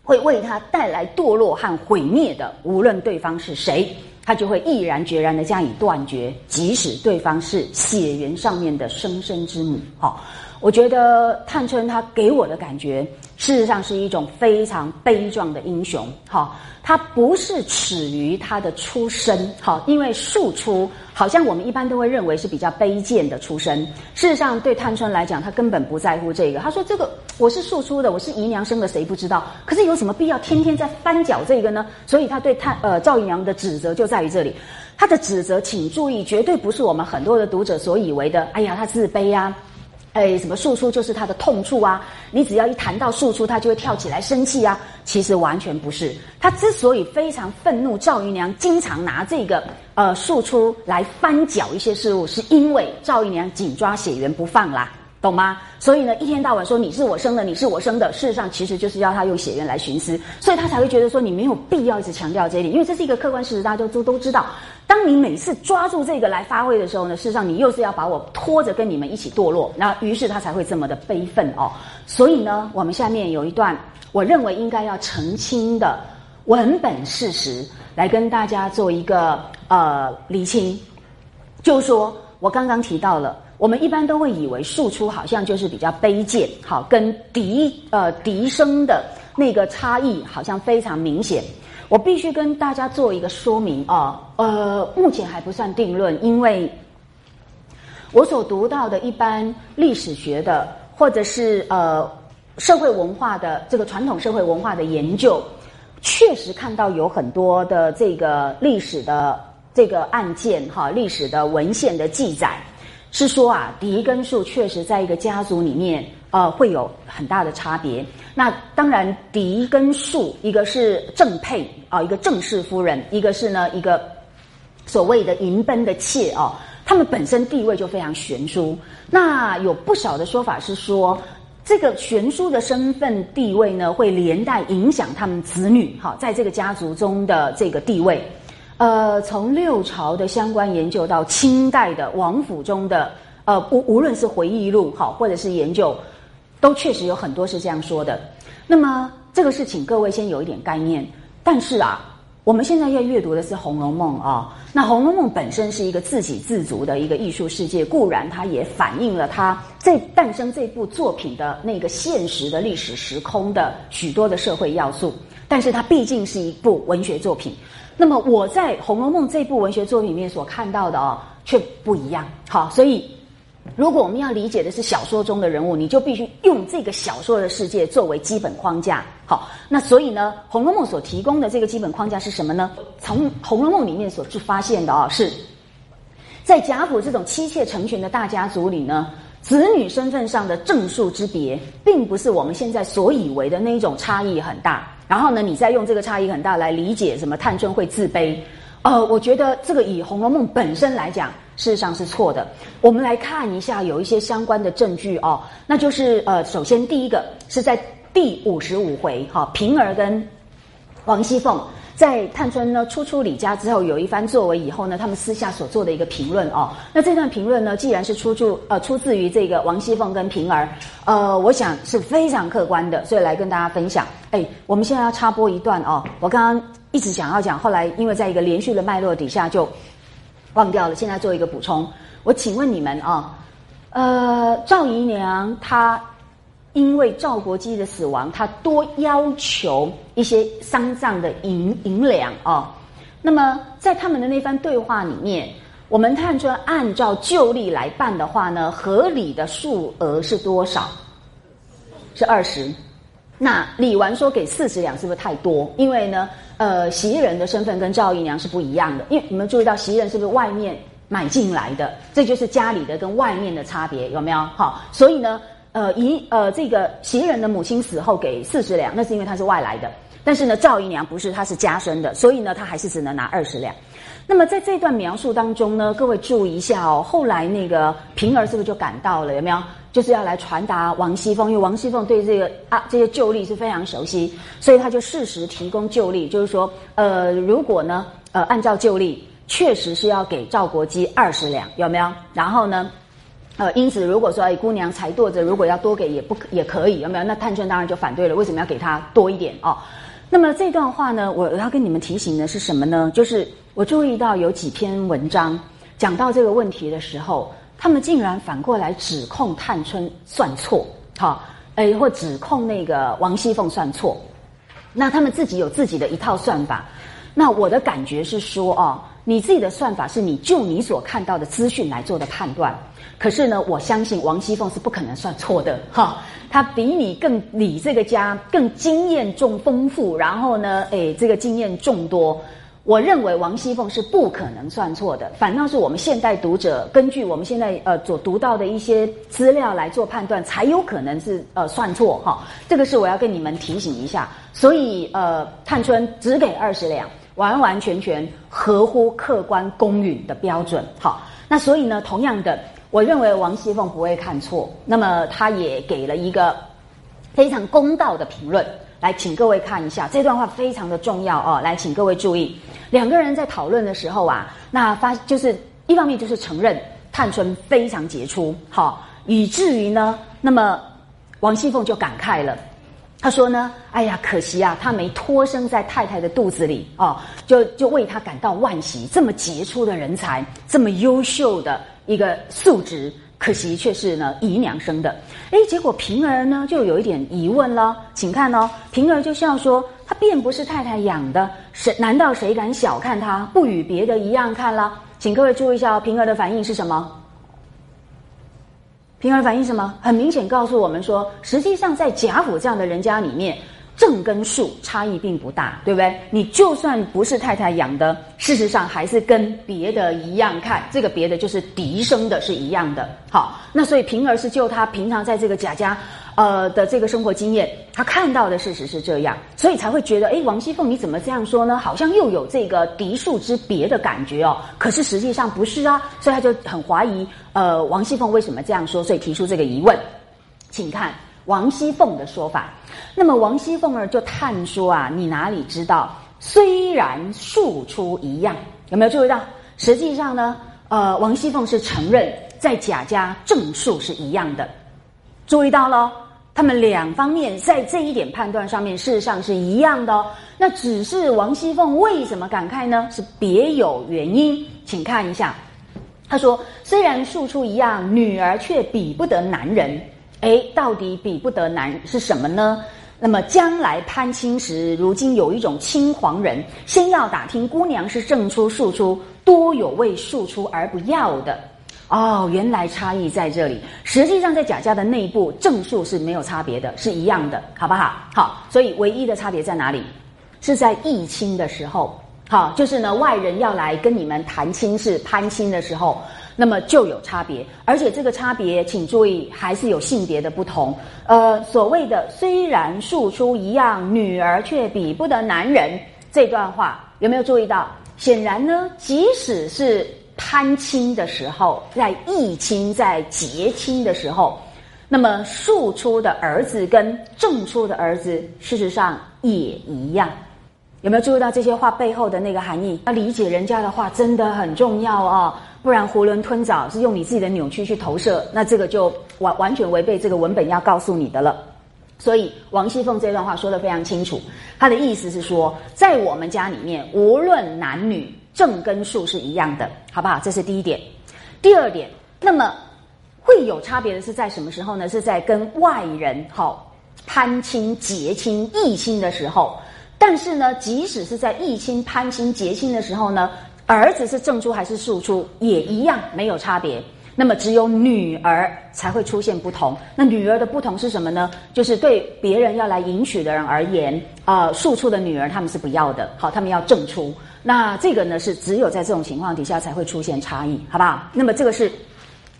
会为他带来堕落和毁灭的，无论对方是谁，他就会毅然决然的加以断绝，即使对方是血缘上面的生身之母。好。我觉得探春她给我的感觉，事实上是一种非常悲壮的英雄。好，她不是耻于她的出身，好，因为庶出好像我们一般都会认为是比较卑贱的出身。事实上，对探春来讲，她根本不在乎这个。她说：“这个我是庶出的，我是姨娘生的，谁不知道？可是有什么必要天天在翻搅这个呢？”所以她对探呃赵姨娘的指责就在于这里。她的指责，请注意，绝对不是我们很多的读者所以为的。哎呀，她自卑呀。哎，什么庶出就是他的痛处啊！你只要一谈到庶出，他就会跳起来生气啊！其实完全不是，他之所以非常愤怒，赵姨娘经常拿这个呃庶出来翻搅一些事物，是因为赵姨娘紧抓血缘不放啦。懂吗？所以呢，一天到晚说你是我生的，你是我生的，事实上其实就是要他用血缘来徇私，所以他才会觉得说你没有必要一直强调这一点，因为这是一个客观事实，大家都都都知道。当你每次抓住这个来发挥的时候呢，事实上你又是要把我拖着跟你们一起堕落，那于是他才会这么的悲愤哦。所以呢，我们下面有一段我认为应该要澄清的文本事实，来跟大家做一个呃厘清，就是说我刚刚提到了。我们一般都会以为庶出好像就是比较卑贱，好跟嫡呃嫡生的那个差异好像非常明显。我必须跟大家做一个说明啊，呃，目前还不算定论，因为我所读到的一般历史学的或者是呃社会文化的这个传统社会文化的研究，确实看到有很多的这个历史的这个案件哈，历史的文献的记载。是说啊，嫡跟庶确实在一个家族里面，呃，会有很大的差别。那当然，嫡跟庶，一个是正配啊，一个正室夫人，一个是呢一个所谓的银奔的妾哦，他们本身地位就非常悬殊。那有不少的说法是说，这个悬殊的身份地位呢，会连带影响他们子女哈，在这个家族中的这个地位。呃，从六朝的相关研究到清代的王府中的呃，无无论是回忆录好，或者是研究，都确实有很多是这样说的。那么这个事情各位先有一点概念。但是啊，我们现在要阅读的是《红楼梦》啊。那《红楼梦》本身是一个自给自足的一个艺术世界，固然它也反映了它这诞生这部作品的那个现实的历史时空的许多的社会要素。但是它毕竟是一部文学作品。那么我在《红楼梦》这部文学作品里面所看到的哦，却不一样。好，所以如果我们要理解的是小说中的人物，你就必须用这个小说的世界作为基本框架。好，那所以呢，《红楼梦》所提供的这个基本框架是什么呢？从《红楼梦》里面所去发现的啊，是在贾府这种妻妾成群的大家族里呢，子女身份上的正数之别，并不是我们现在所以为的那一种差异很大。然后呢，你再用这个差异很大来理解什么探春会自卑，呃，我觉得这个以《红楼梦》本身来讲，事实上是错的。我们来看一下有一些相关的证据哦，那就是呃，首先第一个是在第五十五回，哈，平儿跟王熙凤。在探春呢初出李家之后，有一番作为以后呢，他们私下所做的一个评论哦。那这段评论呢，既然是出处呃出自于这个王熙凤跟平儿，呃，我想是非常客观的，所以来跟大家分享。哎，我们现在要插播一段哦，我刚刚一直想要讲，后来因为在一个连续的脉络底下就忘掉了，现在做一个补充。我请问你们啊，呃，赵姨娘她。因为赵国基的死亡，他多要求一些丧葬的银银两啊。那么在他们的那番对话里面，我们探春按照旧例来办的话呢，合理的数额是多少？是二十。那李纨说给四十两，是不是太多？因为呢，呃，袭人的身份跟赵姨娘是不一样的。因为你们注意到袭人是不是外面买进来的？这就是家里的跟外面的差别，有没有？好，所以呢。呃，姨呃，这个袭人的母亲死后给四十两，那是因为她是外来的。但是呢，赵姨娘不是，她是家生的，所以呢，她还是只能拿二十两。那么在这段描述当中呢，各位注意一下哦。后来那个平儿是不是就赶到了？有没有？就是要来传达王熙凤，因为王熙凤对这个啊这些旧例是非常熟悉，所以他就适时提供旧例，就是说，呃，如果呢，呃，按照旧例，确实是要给赵国基二十两，有没有？然后呢？呃，因此，如果说哎姑娘才堕着，如果要多给也不也可以，有没有？那探春当然就反对了。为什么要给她多一点哦？那么这段话呢，我要跟你们提醒的是什么呢？就是我注意到有几篇文章讲到这个问题的时候，他们竟然反过来指控探春算错，好，哎，或指控那个王熙凤算错。那他们自己有自己的一套算法。那我的感觉是说，哦，你自己的算法是你就你所看到的资讯来做的判断。可是呢，我相信王熙凤是不可能算错的，哈，她比你更理这个家更经验重丰富，然后呢，哎，这个经验众多。我认为王熙凤是不可能算错的，反倒是我们现代读者根据我们现在呃所读到的一些资料来做判断，才有可能是呃算错哈。这个是我要跟你们提醒一下。所以呃，探春只给二十两，完完全全合乎客观公允的标准。好，那所以呢，同样的，我认为王熙凤不会看错，那么她也给了一个非常公道的评论。来，请各位看一下这段话非常的重要哦。来，请各位注意，两个人在讨论的时候啊，那发就是一方面就是承认探春非常杰出，好，以至于呢，那么王熙凤就感慨了，他说呢，哎呀，可惜啊，他没托生在太太的肚子里哦，就就为他感到惋惜，这么杰出的人才，这么优秀的一个素质。可惜却是呢姨娘生的，哎，结果平儿呢就有一点疑问了，请看哦，平儿就笑说：“她并不是太太养的，谁难道谁敢小看她，不与别的一样看了？”请各位注意一下哦，平儿的反应是什么？平儿反应什么？很明显告诉我们说，实际上在贾府这样的人家里面。正跟数差异并不大，对不对？你就算不是太太养的，事实上还是跟别的一样看。这个别的就是嫡生的，是一样的。好，那所以平儿是就他平常在这个贾家，呃的这个生活经验，他看到的事实是这样，所以才会觉得，哎，王熙凤你怎么这样说呢？好像又有这个嫡庶之别的感觉哦。可是实际上不是啊，所以他就很怀疑，呃，王熙凤为什么这样说，所以提出这个疑问。请看。王熙凤的说法，那么王熙凤儿就探说啊，你哪里知道？虽然庶出一样，有没有注意到？实际上呢，呃，王熙凤是承认在贾家正数是一样的。注意到喽，他们两方面在这一点判断上面，事实上是一样的哦。那只是王熙凤为什么感慨呢？是别有原因，请看一下。他说：虽然庶出一样，女儿却比不得男人。哎，到底比不得男是什么呢？那么将来攀亲时，如今有一种亲黄人，先要打听姑娘是正出庶出，多有为庶出而不要的。哦，原来差异在这里。实际上，在贾家的内部，正数是没有差别的，是一样的，好不好？好，所以唯一的差别在哪里？是在议亲的时候，好，就是呢，外人要来跟你们谈亲事、攀亲的时候。那么就有差别，而且这个差别，请注意，还是有性别的不同。呃，所谓的虽然庶出一样，女儿却比不得男人，这段话有没有注意到？显然呢，即使是攀亲的时候，在议亲、在结亲的时候，那么庶出的儿子跟正出的儿子，事实上也一样。有没有注意到这些话背后的那个含义？要理解人家的话，真的很重要哦。不然囫囵吞枣是用你自己的扭曲去投射，那这个就完完全违背这个文本要告诉你的了。所以王熙凤这段话说的非常清楚，她的意思是说，在我们家里面，无论男女，正跟数是一样的，好不好？这是第一点。第二点，那么会有差别的是在什么时候呢？是在跟外人好攀亲结亲异亲的时候。但是呢，即使是在异亲攀亲结亲的时候呢。儿子是正出还是庶出，也一样没有差别。那么只有女儿才会出现不同。那女儿的不同是什么呢？就是对别人要来迎娶的人而言，啊，庶出的女儿他们是不要的，好，他们要正出。那这个呢是只有在这种情况底下才会出现差异，好不好？那么这个是，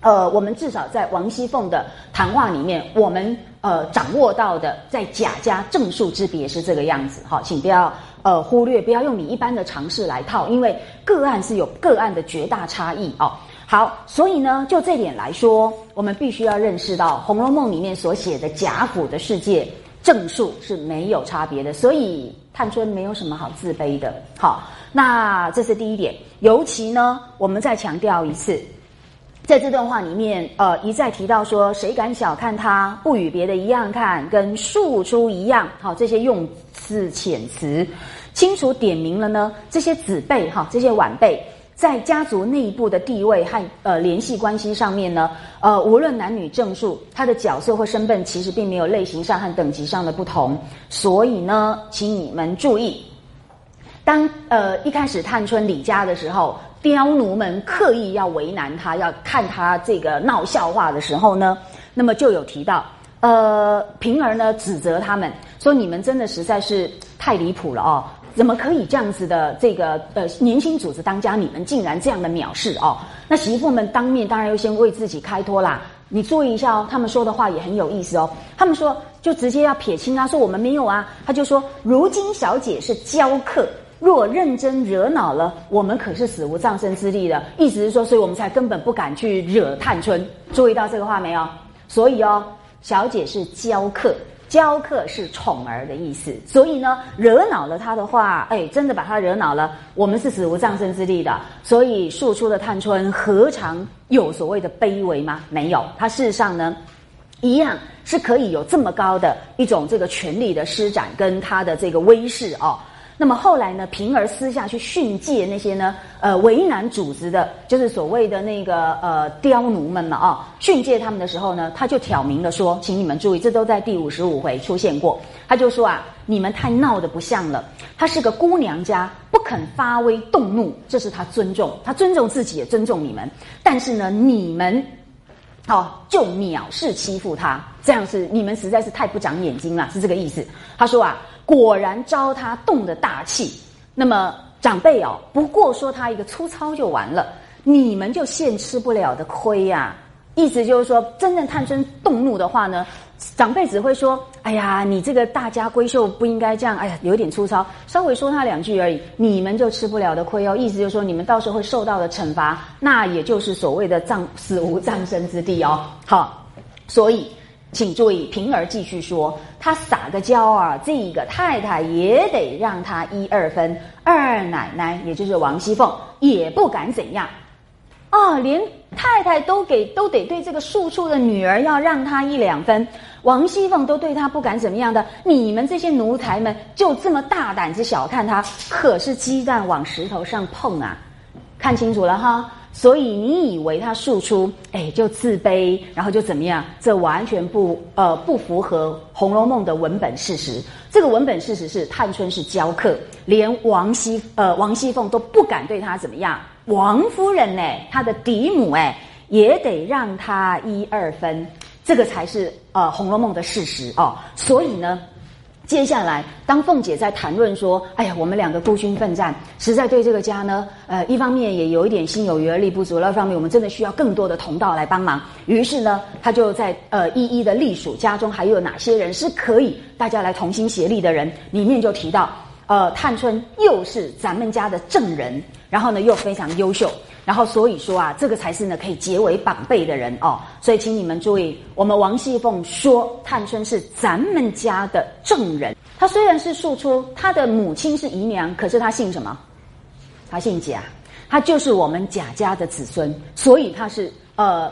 呃，我们至少在王熙凤的谈话里面，我们呃掌握到的，在贾家正数之别是这个样子。好，请不要。呃，忽略不要用你一般的常识来套，因为个案是有个案的绝大差异哦。好，所以呢，就这点来说，我们必须要认识到《红楼梦》里面所写的贾府的世界正数是没有差别的，所以探春没有什么好自卑的。好，那这是第一点。尤其呢，我们再强调一次，在这段话里面，呃，一再提到说，谁敢小看他，不与别的一样看，跟庶出一样。好，这些用。字遣词，清楚点明了呢。这些子辈哈，这些晚辈在家族内部的地位和呃联系关系上面呢，呃，无论男女正数，他的角色或身份其实并没有类型上和等级上的不同。所以呢，请你们注意，当呃一开始探春李家的时候，刁奴们刻意要为难他，要看他这个闹笑话的时候呢，那么就有提到，呃，平儿呢指责他们说：“你们真的实在是太离谱了哦。”怎么可以这样子的？这个呃，年轻主子当家，你们竟然这样的藐视哦！那媳妇们当面当然要先为自己开脱啦。你注意一下哦，他们说的话也很有意思哦。他们说就直接要撇清啊，说我们没有啊。他就说，如今小姐是娇客，若认真惹恼了，我们可是死无葬身之地的。意思是说，所以我们才根本不敢去惹探春。注意到这个话没有？所以哦，小姐是娇客。娇客是宠儿的意思，所以呢，惹恼了她的话，哎，真的把她惹恼了，我们是死无葬身之地的。所以庶出的探春何尝有所谓的卑微吗？没有，她事实上呢，一样是可以有这么高的一种这个权力的施展跟她的这个威势哦。那么后来呢？平儿私下去训诫那些呢，呃，为难主子的，就是所谓的那个呃刁奴们嘛啊，训诫他们的时候呢，他就挑明了说，请你们注意，这都在第五十五回出现过。他就说啊，你们太闹得不像了。她是个姑娘家，不肯发威动怒，这是她尊重，她尊重自己，也尊重你们。但是呢，你们哦就藐视欺负他，这样是你们实在是太不长眼睛了，是这个意思。他说啊。果然招他动的大气，那么长辈哦，不过说他一个粗糙就完了，你们就现吃不了的亏呀。意思就是说，真正探春动怒的话呢，长辈只会说：“哎呀，你这个大家闺秀不应该这样，哎呀，有点粗糙，稍微说他两句而已，你们就吃不了的亏哦。”意思就是说，你们到时候会受到的惩罚，那也就是所谓的葬死无葬身之地哦。好，所以。请注意，平儿继续说：“他撒个娇啊，这个太太也得让他一二分。二奶奶，也就是王熙凤，也不敢怎样。啊，连太太都给，都得对这个庶出的女儿要让他一两分。王熙凤都对他不敢怎么样的，你们这些奴才们就这么大胆子小看他？可是鸡蛋往石头上碰啊！看清楚了哈。”所以你以为他庶出，哎，就自卑，然后就怎么样？这完全不呃不符合《红楼梦》的文本事实。这个文本事实是探春是娇客，连王熙呃王熙凤都不敢对他怎么样。王夫人呢，她的嫡母哎，也得让她一二分，这个才是呃《红楼梦》的事实哦。所以呢。接下来，当凤姐在谈论说：“哎呀，我们两个孤军奋战，实在对这个家呢，呃，一方面也有一点心有余而力不足；另一方面，我们真的需要更多的同道来帮忙。”于是呢，他就在呃一一的隶属家中还有哪些人是可以大家来同心协力的人，里面就提到，呃，探春又是咱们家的正人，然后呢又非常优秀。然后所以说啊，这个才是呢可以结为绑辈的人哦。所以请你们注意，我们王熙凤说探春是咱们家的正人。她虽然是庶出，她的母亲是姨娘，可是她姓什么？她姓贾，她就是我们贾家的子孙。所以她是呃，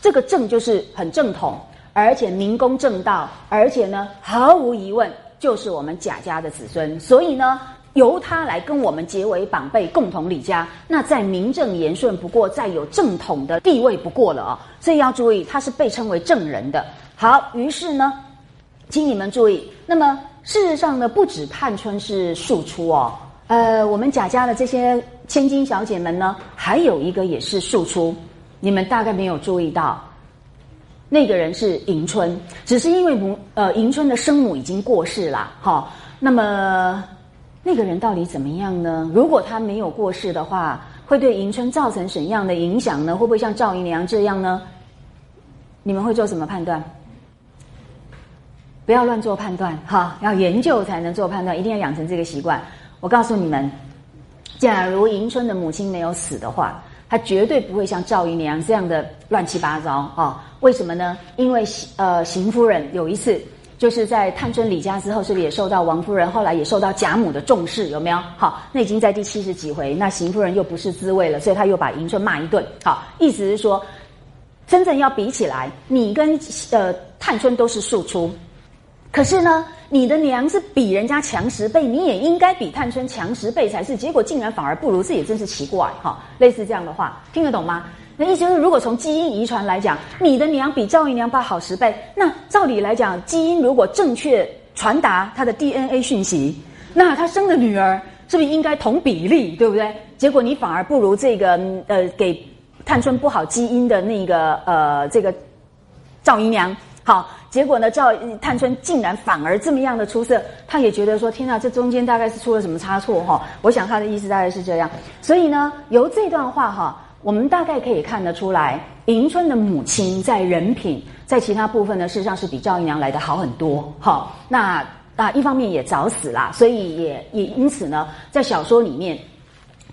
这个正就是很正统，而且明公正道，而且呢毫无疑问就是我们贾家的子孙。所以呢。由他来跟我们结为绑辈，共同理家，那再名正言顺不过，再有正统的地位不过了啊！所以要注意，他是被称为正人的。好，于是呢，请你们注意，那么事实上呢，不止探春是庶出哦，呃，我们贾家的这些千金小姐们呢，还有一个也是庶出，你们大概没有注意到，那个人是迎春，只是因为母呃迎春的生母已经过世了，哈，那么。那个人到底怎么样呢？如果他没有过世的话，会对迎春造成怎样的影响呢？会不会像赵姨娘这样呢？你们会做什么判断？不要乱做判断，哈，要研究才能做判断，一定要养成这个习惯。我告诉你们，假如迎春的母亲没有死的话，她绝对不会像赵姨娘这样的乱七八糟啊！为什么呢？因为呃，邢夫人有一次。就是在探春李家之后，是不是也受到王夫人，后来也受到贾母的重视？有没有？好，那已经在第七十几回，那邢夫人又不是滋味了，所以他又把迎春骂一顿。好，意思是说，真正要比起来，你跟呃探春都是庶出，可是呢，你的娘是比人家强十倍，你也应该比探春强十倍才是。结果竟然反而不如，这也真是奇怪哈。类似这样的话，听得懂吗？那意思是，如果从基因遗传来讲，你的娘比赵姨娘爸好十倍，那照理来讲，基因如果正确传达他的 DNA 讯息，那他生的女儿是不是应该同比例，对不对？结果你反而不如这个呃，给探春不好基因的那个呃，这个赵姨娘。好，结果呢？赵探春竟然反而这么样的出色，他也觉得说：天哪，这中间大概是出了什么差错哈？我想他的意思大概是这样。所以呢，由这段话哈，我们大概可以看得出来，迎春的母亲在人品，在其他部分呢，事实上是比赵姨娘来的好很多。好，那啊一方面也早死啦，所以也也因此呢，在小说里面。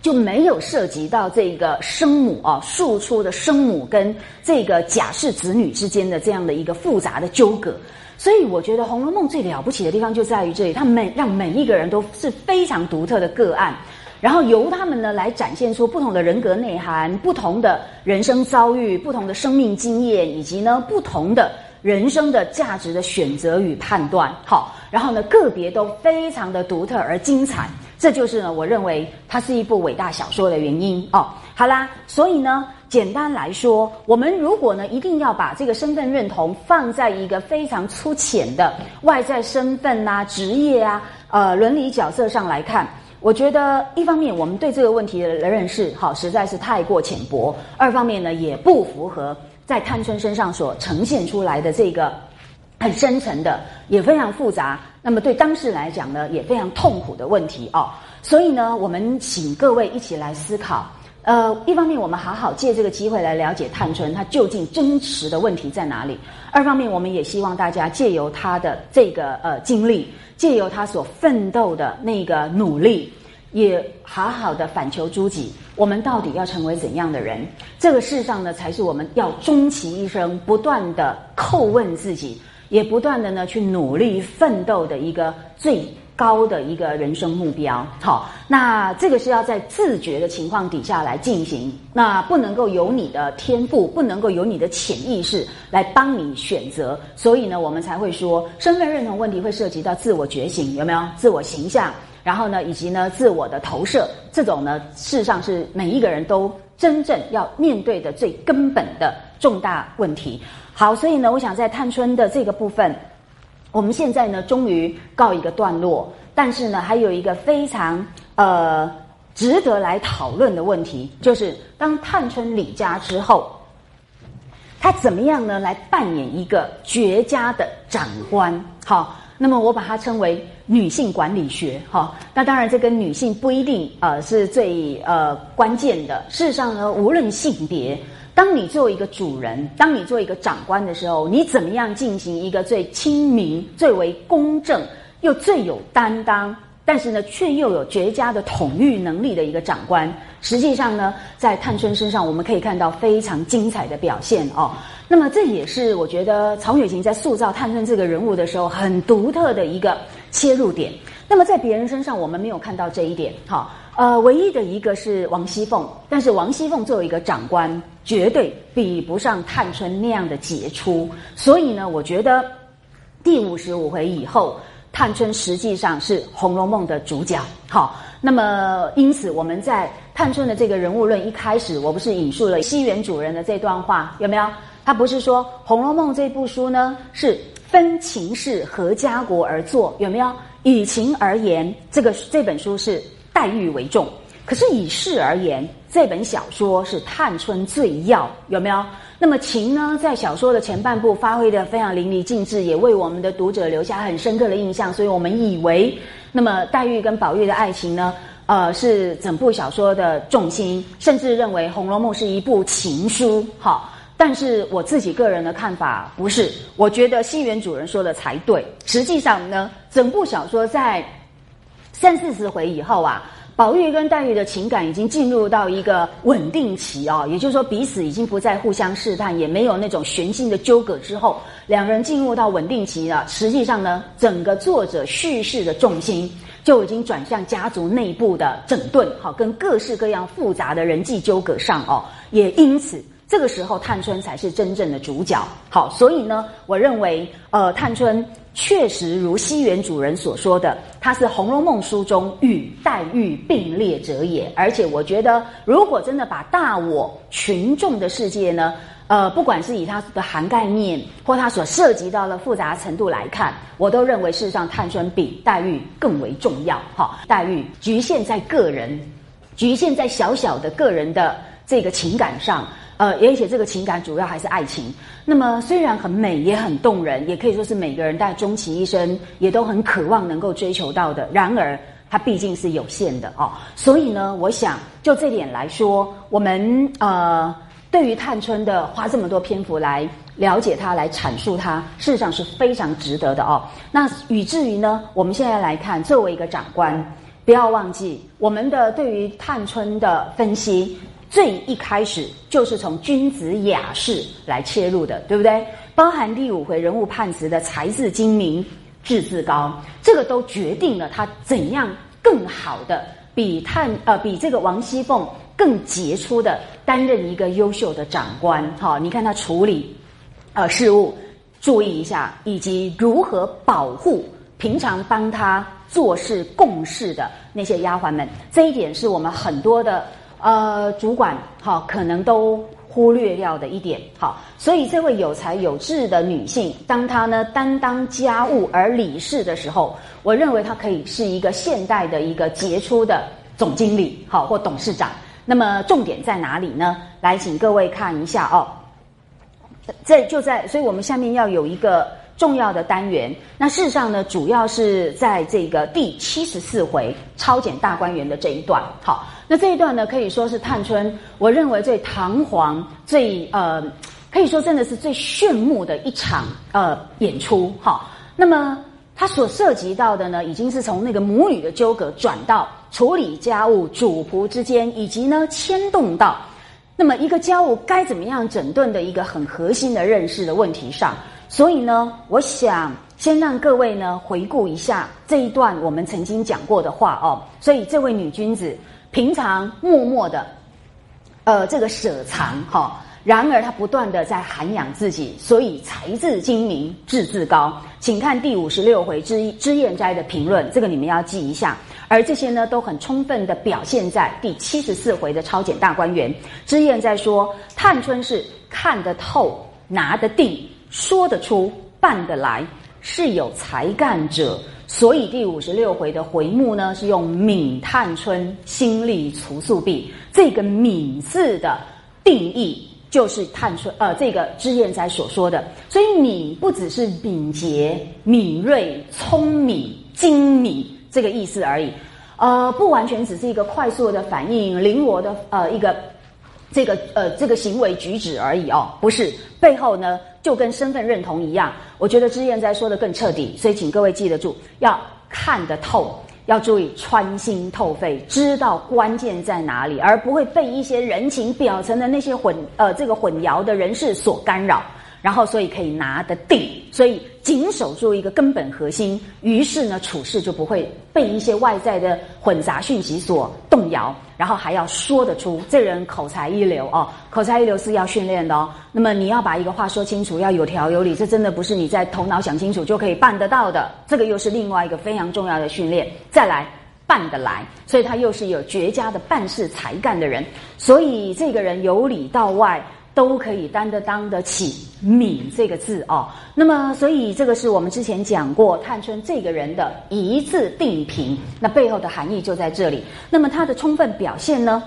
就没有涉及到这个生母啊，庶出的生母跟这个贾氏子女之间的这样的一个复杂的纠葛，所以我觉得《红楼梦》最了不起的地方就在于这里，它每让每一个人都是非常独特的个案，然后由他们呢来展现出不同的人格内涵、不同的人生遭遇、不同的生命经验，以及呢不同的人生的价值的选择与判断。好，然后呢个别都非常的独特而精彩。这就是呢，我认为它是一部伟大小说的原因哦。好啦，所以呢，简单来说，我们如果呢一定要把这个身份认同放在一个非常粗浅的外在身份啊、职业啊、呃伦理角色上来看，我觉得一方面我们对这个问题的认识哈实在是太过浅薄；二方面呢也不符合在探春身上所呈现出来的这个很深层的也非常复杂。那么对当事人来讲呢，也非常痛苦的问题哦。所以呢，我们请各位一起来思考。呃，一方面我们好好借这个机会来了解探春她究竟真实的问题在哪里；二方面，我们也希望大家借由她的这个呃经历，借由她所奋斗的那个努力，也好好的反求诸己：我们到底要成为怎样的人？这个世上呢，才是我们要终其一生不断的叩问自己。也不断的呢去努力奋斗的一个最高的一个人生目标，好，那这个是要在自觉的情况底下来进行，那不能够由你的天赋，不能够由你的潜意识来帮你选择，所以呢，我们才会说身份认同问题会涉及到自我觉醒，有没有？自我形象，然后呢，以及呢自我的投射，这种呢，事实上是每一个人都真正要面对的最根本的重大问题。好，所以呢，我想在探春的这个部分，我们现在呢终于告一个段落。但是呢，还有一个非常呃值得来讨论的问题，就是当探春离家之后，她怎么样呢来扮演一个绝佳的长官？好，那么我把它称为女性管理学。哈，那当然这跟女性不一定呃是最呃关键的。事实上呢，无论性别。当你作为一个主人，当你做一个长官的时候，你怎么样进行一个最亲民、最为公正又最有担当，但是呢，却又有绝佳的统御能力的一个长官？实际上呢，在探春身上，我们可以看到非常精彩的表现哦。那么，这也是我觉得曹雪芹在塑造探春这个人物的时候很独特的一个切入点。那么，在别人身上，我们没有看到这一点。好。呃，唯一的一个是王熙凤，但是王熙凤作为一个长官，绝对比不上探春那样的杰出。所以呢，我觉得第五十五回以后，探春实际上是《红楼梦》的主角。好，那么因此我们在探春的这个人物论一开始，我不是引述了西园主人的这段话，有没有？他不是说《红楼梦》这部书呢是分情势和家国而作，有没有？以情而言，这个这本书是。黛玉为重，可是以事而言，这本小说是探春最要，有没有？那么情呢，在小说的前半部发挥的非常淋漓尽致，也为我们的读者留下很深刻的印象。所以我们以为，那么黛玉跟宝玉的爱情呢，呃，是整部小说的重心，甚至认为《红楼梦》是一部情书。好，但是我自己个人的看法不是，我觉得西园主人说的才对。实际上呢，整部小说在。三四十回以后啊，宝玉跟黛玉的情感已经进入到一个稳定期哦，也就是说彼此已经不再互相试探，也没有那种悬心的纠葛之后，两人进入到稳定期了。实际上呢，整个作者叙事的重心就已经转向家族内部的整顿，好，跟各式各样复杂的人际纠葛上哦，也因此。这个时候，探春才是真正的主角。好，所以呢，我认为，呃，探春确实如西园主人所说的，她是《红楼梦》书中与黛玉并列者也。而且，我觉得，如果真的把大我群众的世界呢，呃，不管是以它的涵盖面或它所涉及到的复杂程度来看，我都认为，事实上，探春比黛玉更为重要。哈，黛玉局限在个人，局限在小小的个人的这个情感上。呃，而且这个情感主要还是爱情。那么虽然很美，也很动人，也可以说是每个人在终其一生也都很渴望能够追求到的。然而，它毕竟是有限的哦。所以呢，我想就这点来说，我们呃，对于探春的花这么多篇幅来了解她，来阐述她，事实上是非常值得的哦。那以至于呢，我们现在来看，作为一个长官，不要忘记我们的对于探春的分析。最一开始就是从君子雅士来切入的，对不对？包含第五回人物判词的才智精明、志自高，这个都决定了他怎样更好的比探呃比这个王熙凤更杰出的担任一个优秀的长官。哈，你看他处理呃事务，注意一下，以及如何保护平常帮他做事共事的那些丫鬟们，这一点是我们很多的。呃，主管好，可能都忽略掉的一点好，所以这位有才有智的女性，当她呢担当家务而理事的时候，我认为她可以是一个现代的一个杰出的总经理好或董事长。那么重点在哪里呢？来，请各位看一下哦，这就在，所以我们下面要有一个。重要的单元，那事实上呢，主要是在这个第七十四回超检大观园的这一段。好，那这一段呢，可以说是探春，我认为最堂皇、最呃，可以说真的是最炫目的一场呃演出。好，那么它所涉及到的呢，已经是从那个母女的纠葛，转到处理家务、主仆之间，以及呢牵动到那么一个家务该怎么样整顿的一个很核心的认识的问题上。所以呢，我想先让各位呢回顾一下这一段我们曾经讲过的话哦。所以这位女君子平常默默的，呃，这个舍藏哈，然而她不断的在涵养自己，所以才智精明，志自高。请看第五十六回之之燕斋的评论，这个你们要记一下。而这些呢，都很充分的表现在第七十四回的超简大观园。之燕在说，探春是看得透，拿得定。说得出，办得来，是有才干者，所以第五十六回的回目呢，是用“敏探春心力除素弊”。这个“敏”字的定义，就是探春呃，这个脂砚斋所说的。所以“敏”不只是敏捷、敏锐、聪明、精敏这个意思而已，呃，不完全只是一个快速的反应、灵活的呃一个。这个呃，这个行为举止而已哦，不是背后呢，就跟身份认同一样。我觉得之燕在说的更彻底，所以请各位记得住，要看得透，要注意穿心透肺，知道关键在哪里，而不会被一些人情表层的那些混呃这个混淆的人士所干扰。然后，所以可以拿得定，所以谨守住一个根本核心，于是呢，处事就不会被一些外在的混杂讯息所动摇。然后还要说得出，这人口才一流哦，口才一流是要训练的哦。那么你要把一个话说清楚，要有条有理，这真的不是你在头脑想清楚就可以办得到的。这个又是另外一个非常重要的训练。再来，办得来，所以他又是有绝佳的办事才干的人。所以这个人由里到外。都可以担得当得起“敏”这个字哦。那么，所以这个是我们之前讲过探春这个人的一字定评，那背后的含义就在这里。那么，他的充分表现呢，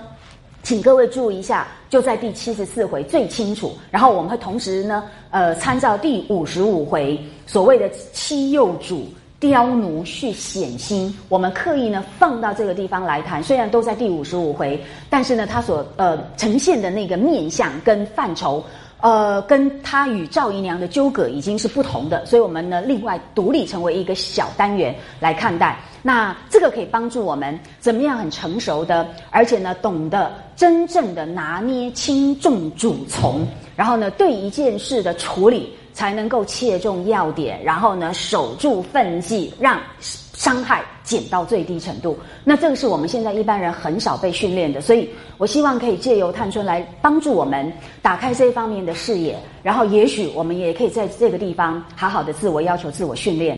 请各位注意一下，就在第七十四回最清楚。然后，我们会同时呢，呃，参照第五十五回所谓的七幼主。雕奴去显心，我们刻意呢放到这个地方来谈。虽然都在第五十五回，但是呢，它所呃呈现的那个面相跟范畴，呃，跟他与赵姨娘的纠葛已经是不同的。所以我们呢另外独立成为一个小单元来看待。那这个可以帮助我们怎么样很成熟的，而且呢懂得真正的拿捏轻重主从，然后呢对一件事的处理。才能够切中要点，然后呢守住分际，让伤害减到最低程度。那这个是我们现在一般人很少被训练的，所以我希望可以借由探春来帮助我们打开这一方面的视野，然后也许我们也可以在这个地方好好的自我要求、自我训练。